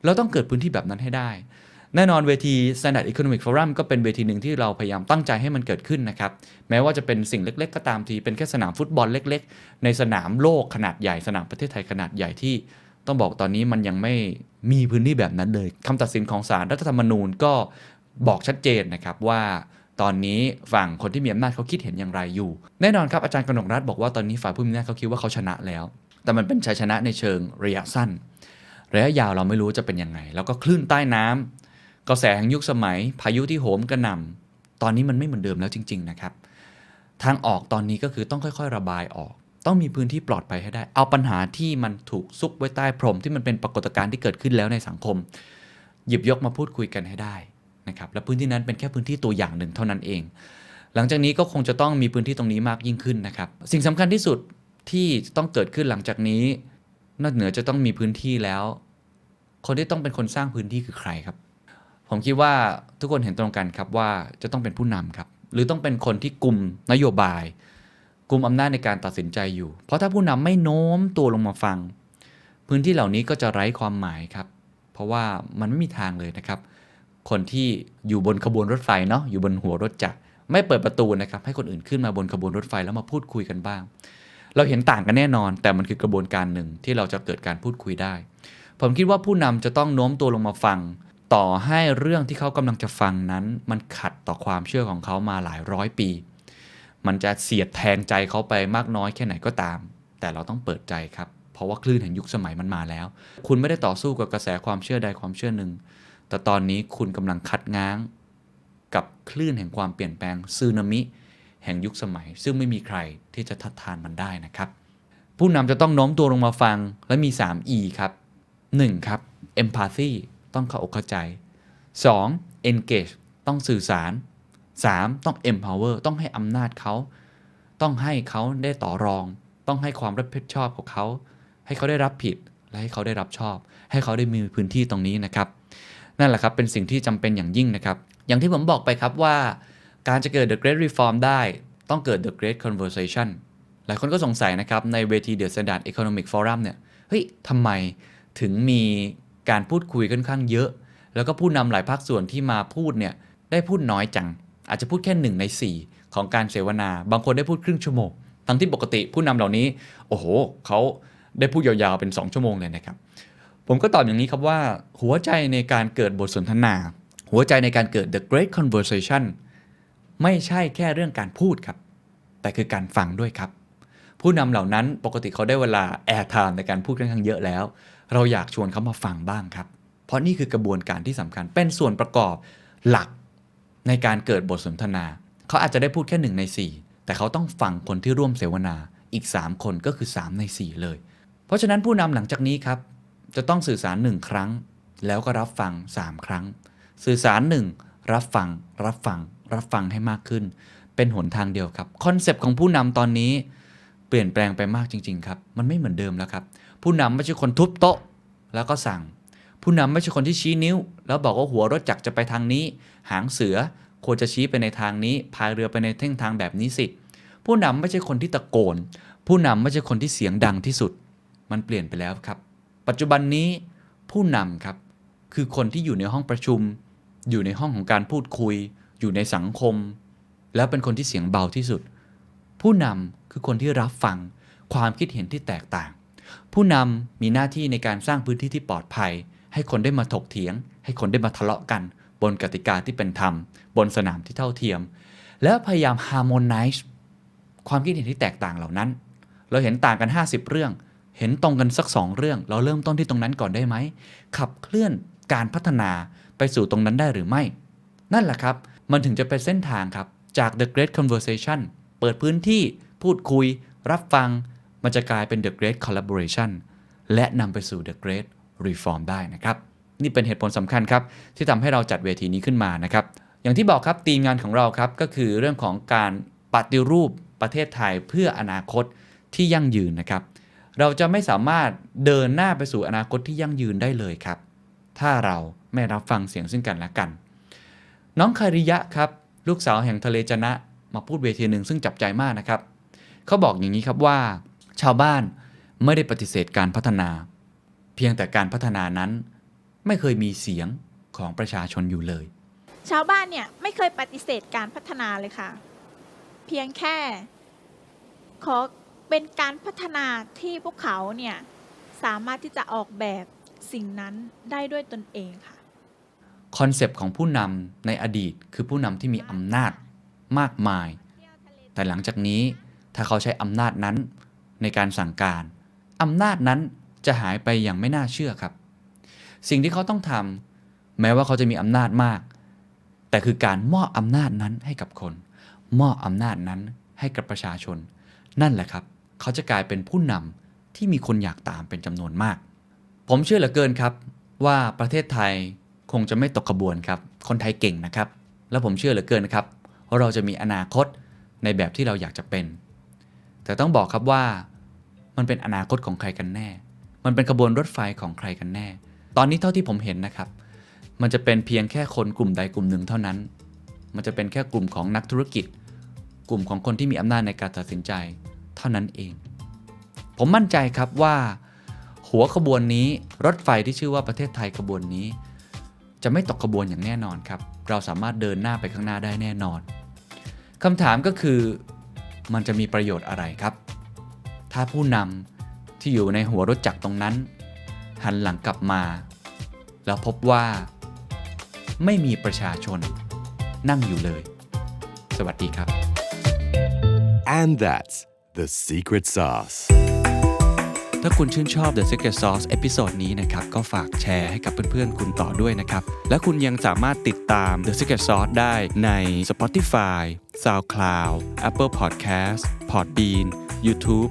เราต้องเกิดพื้นที่แบบนั้นให้ได้ แน่นอนเวที Standard Economic Forum ก็เป็นเวทีหนึ่งที่เราพยายามตั้งใจให้มันเกิดขึ้นนะครับ แม้ว่าจะเป็นสิ่งเล็ก ๆ ก็ตามที เป็นแค่สนามฟุตบอลเล็ก ๆ ในสนามโลกขนาดใหญ่สนามประเทศไทยขนาดใหญ่ที่ ต้องบอกตอนนี้มันยังไม่มีพื้นที่แบบนั้นเลยคำตัดสินของศาลรัฐธรรมนูญก็บอกชัดเจนนะครับว่าตอนนี้ฝั่งคนที่มีอำนาจเขาคิดเห็นอย่างไรอยู่ แน่นอนครับอาจารย์กนกรัฐบอกว่าตอนนี้ฝ่ายผู้มีอำนาจเขาคิดว่าเขาชนะแล้ว แต่มันเป็นชัยชนะในเชิงระยะสั้น ระยะยาวเราไม่รู้จะเป็นยังไง แล้วก็คลื่นใต้น้ำ กระแสแห่งยุคสมัย พายุที่โหมกระหน่ำตอนนี้มันไม่เหมือนเดิมแล้วจริง ๆ นะครับ ทางออกตอนนี้ก็คือต้องค่อย ๆ ระบายออก ต้องมีพื้นที่ปลอดภัยให้ได้ เอาปัญหาที่มันถูกซุกไว้ใต้พรมที่มันเป็นปรากฏการณ์ที่เกิดขึ้นแล้วในสังคม หยิบยกมาพูดคุยกันให้ได้นะครับและพื้นที่นั้นเป็นแค่พื้นที่ตัวอย่างหนึ่งเท่านั้นเอง หลังจากนี้ก็คงจะต้องมีพื้นที่ตรงนี้มากยิ่งขึ้นนะครับ สิ่งสำคัญที่สุดที่ต้องเกิดขึ้นหลังจากนี้ นอกเหนือจะต้องมีพื้นที่แล้ว คนที่ต้องเป็นคนสร้างพื้นที่คือใครครับ ผมคิดว่าทุกคนเห็นตรงกันครับว่าจะต้องเป็นผู้นำครับ หรือต้องเป็นคนที่กลุ่มนโยบาย กลุ่มอำนาจในการตัดสินใจอยู่ เพราะถ้าผู้นำไม่โน้มตัวลงมาฟัง พื้นที่เหล่านี้ก็จะไร้ความหมายครับ เพราะว่ามันไม่มีทางเลยนะครับ คนที่อยู่บนขบวนรถไฟเนาะอยู่บนหัวรถจักรไม่เปิดประตูนะครับ ให้คนอื่นขึ้นมาบนขบวนรถไฟแล้วมาพูดคุยกันบ้าง เราเห็นต่างกันแน่นอน แต่มันคือกระบวนการหนึ่งที่เราจะเกิดการพูดคุยได้ ผมคิดว่าผู้นำจะต้องโน้มตัวลงมาฟัง ต่อให้เรื่องที่เขากำลังจะฟังนั้น มันขัดต่อความเชื่อของเขามาหลายร้อยปี มันจะเสียดแทงใจเขาไปมากน้อยแค่ไหนก็ตาม แต่เราต้องเปิดใจครับ เพราะว่าคลื่นแห่งยุคสมัยมันมาแล้ว คุณไม่ได้ต่อสู้กับกระแสความเชื่อใดความเชื่อหนึ่ง แต่ตอนนี้คุณกำลังคัดง้าง กับคลื่นแห่งความเปลี่ยนแปลงซึนามิ แห่งยุคสมัย ซึ่งไม่มีใครที่จะทัดทานมันได้นะครับ ผู้นำจะต้องโน้มตัวลงมาฟังและมี 3 E ครับ 1. ครับ empathy ต้องเข้าอกเข้าใจ 2. engage ต้องสื่อสาร 3. ต้อง empower ต้องให้อำนาจเขา ต้องให้เขาได้ต่อรอง ต้องให้ความรับผิดชอบของเขา ให้เขาได้รับผิด และให้เขาได้รับชอบ ให้เขาได้มีพื้นที่ตรงนี้นะครับ นั่นแหละครับเป็นสิ่งที่จำเป็นอย่างยิ่งนะครับ อย่างที่ผมบอกไปครับว่า การจะเกิด The Great Reform ได้ ต้องเกิด The Great Conversation หลายคนก็สงสัยนะครับ ในเวที The Standard Economic Forum เนี่ย เฮ้ยทำไมถึงมี การพูดคุยค่อนข้างเยอะ แล้วก็ผู้นำหลายภาคส่วนที่มาพูดเนี่ยได้พูดน้อยจัง อาจจะพูดแค่หนึ่งใน 4 ของการเสวนา บางคนได้พูดครึ่งชั่วโมง ทั้งที่ปกติผู้นำเหล่านี้ โอ้โหเขาได้พูดยาวๆเป็น 2 ชั่วโมงเลยนะครับ ผมก็ตอบอย่างนี้ครับว่า หัวใจในการเกิดบทสนทนา หัวใจในการเกิด the great conversation ไม่ใช่แค่เรื่องการพูดครับ แต่คือการฟังด้วยครับ ผู้นำเหล่านั้นปกติเขาได้เวลา air time ในการพูดค่อนข้างเยอะแล้ว เราอยากชวนเขามาฟังบ้างครับ เพราะนี่คือกระบวนการที่สำคัญ เป็นส่วนประกอบหลักในการเกิดบทสนทนา เขาอาจจะได้พูดแค่หนึ่งใน 4 แต่เขาต้องฟังคนที่ร่วมเสวนาอีก 3 คนก็คือ 3 ใน 4 เลย เพราะฉะนั้นผู้นำหลังจากนี้ครับ จะต้องสื่อสาร 1 ครั้ง แล้วก็รับฟัง 3 ครั้ง สื่อสาร 1 รับฟัง รับฟัง รับฟังให้มากขึ้น เป็นหนทางเดียวครับ คอนเซปต์ของผู้นำตอนนี้ เปลี่ยนแปลงไปมากจริง ๆ ครับ มันไม่เหมือนเดิมแล้วครับ ผู้นำไม่ใช่คนทุบโต๊ะ แล้วก็สั่ง ผู้นำไม่ใช่คนที่ชี้นิ้ว แล้วบอกว่าหัวรถจักรจะไปทางนี้ หางเสือควรจะชี้ไปในทางนี้ พายเรือไปในเส้นทางแบบนี้สิ ผู้นำไม่ใช่คนที่ตะโกน ผู้นำไม่ใช่คนที่เสียงดังที่สุด มันเปลี่ยนไปแล้วครับ ปัจจุบันนี้ผู้นำครับ คือคนที่อยู่ในห้องประชุม อยู่ในห้องของการพูดคุย อยู่ในสังคม แล้วเป็นคนที่เสียงเบาที่สุด ผู้นำคือคนที่รับฟังความคิดเห็นที่แตกต่าง ผู้นำมีหน้าที่ในการสร้างพื้นที่ที่ปลอดภัย ให้คนได้มาถกเถียง ให้คนได้มาทะเลาะกัน บนกติกาที่เป็นธรรม บนสนามที่เท่าเทียม แล้วพยายาม harmonize ความคิดเห็นที่แตกต่างเหล่านั้น เราเห็นต่างกัน 50 เรื่อง เห็นตรงกันสัก 2 เรื่อง เราเริ่มต้นที่ตรงนั้นก่อนได้ไหม ขับเคลื่อนการพัฒนาไปสู่ตรงนั้นได้หรือไม่ นั่นแหละครับ มันถึงจะเป็นเส้นทางครับ จาก the great conversation เปิดพื้นที่ พูดคุย รับฟัง มันจะกลายเป็น the great collaboration และนำไปสู่ the great reform ได้นะครับ นี่เป็นเหตุผลสำคัญครับ ที่ทำให้เราจัดเวทีนี้ขึ้นมานะครับ อย่างที่บอกครับตีมงานของเราครับ ก็คือเรื่องของการปฏิรูปประเทศไทยเพื่ออนาคตที่ยั่งยืนนะครับ เราจะไม่สามารถเดินหน้าไปสู่อนาคตที่ยั่งยืนได้เลยครับ ถ้าเราไม่รับฟังเสียงซึ่งกันและกัน น้องคาริยะครับ ลูกสาวแห่งทะเลจนะ มาพูดเวทีหนึ่งซึ่งจับใจมากนะครับ เขาบอกอย่างนี้ครับว่า ชาวบ้านไม่ได้ปฏิเสธการพัฒนา เพียงแต่การพัฒนานั้น ไม่เคยมีเสียงของประชาชนอยู่เลย ชาวบ้านเนี่ยไม่เคยปฏิเสธการพัฒนาเลยค่ะ เพียงแค่ ขอเป็นการพัฒนาที่พวกเขาเนี่ยสามารถที่จะออกแบบสิ่งนั้นได้ด้วยตนเองค่ะคอนเซปต์ของผู้นำในอดีตคือผู้นำที่มีอำนาจมากมาย แต่หลังจากนี้ถ้าเขาใช้อำนาจนั้น ในการสั่งการอำนาจนั้นจะหายไปอย่างไม่น่าเชื่อครับ สิ่งที่เขาต้องทำแม้ว่าเขาจะมีอำนาจมาก แต่คือการมอบอำนาจนั้นให้กับคน มอบอำนาจนั้นให้กับประชาชน นั่นแหละครับ เขาจะกลายเป็นผู้นำที่มีคนอยากตามเป็นจำนวนมาก ผมเชื่อเหลือเกินครับ ว่าประเทศไทยคงจะไม่ตกขบวนครับ คนไทยเก่งนะครับ แล้วผมเชื่อเหลือเกินนะครับว่าเราจะมีอนาคตในแบบที่เราอยากจะเป็น แต่ต้องบอกครับว่า มันเป็นอนาคตของใครกันแน่ มันเป็นขบวนรถไฟของใครกันแน่ ตอนนี้เท่าที่ผมเห็นนะครับ มันจะเป็นเพียงแค่คนกลุ่มใดกลุ่มหนึ่งเท่านั้น มันจะเป็นแค่กลุ่มของนักธุรกิจ กลุ่มของคนที่มีอำนาจในการตัดสินใจ เท่านั้นเอง ผมมั่นใจครับว่า หัวขบวนนี้รถไฟที่ชื่อว่าประเทศไทยขบวนนี้ จะไม่ตกขบวนอย่างแน่นอนครับ เราสามารถเดินหน้าไปข้างหน้าได้แน่นอนคำถามก็คือมันจะมีประโยชน์อะไรครับ ถ้าผู้นำที่อยู่ในหัวรถจักรตรงนั้น หันหลังกลับมา แล้วพบว่า ไม่มีประชาชนนั่งอยู่เลย สวัสดีครับ And that's the secret sauce. ถ้าคุณชื่นชอบ The Secret Sauce episode นี้นะครับ ก็ฝากแชร์ให้กับเพื่อนๆ คุณต่อด้วยนะครับ และคุณยังสามารถติดตาม The Secret Sauce ได้ใน Spotify, SoundCloud, Apple Podcast, Podbean, YouTube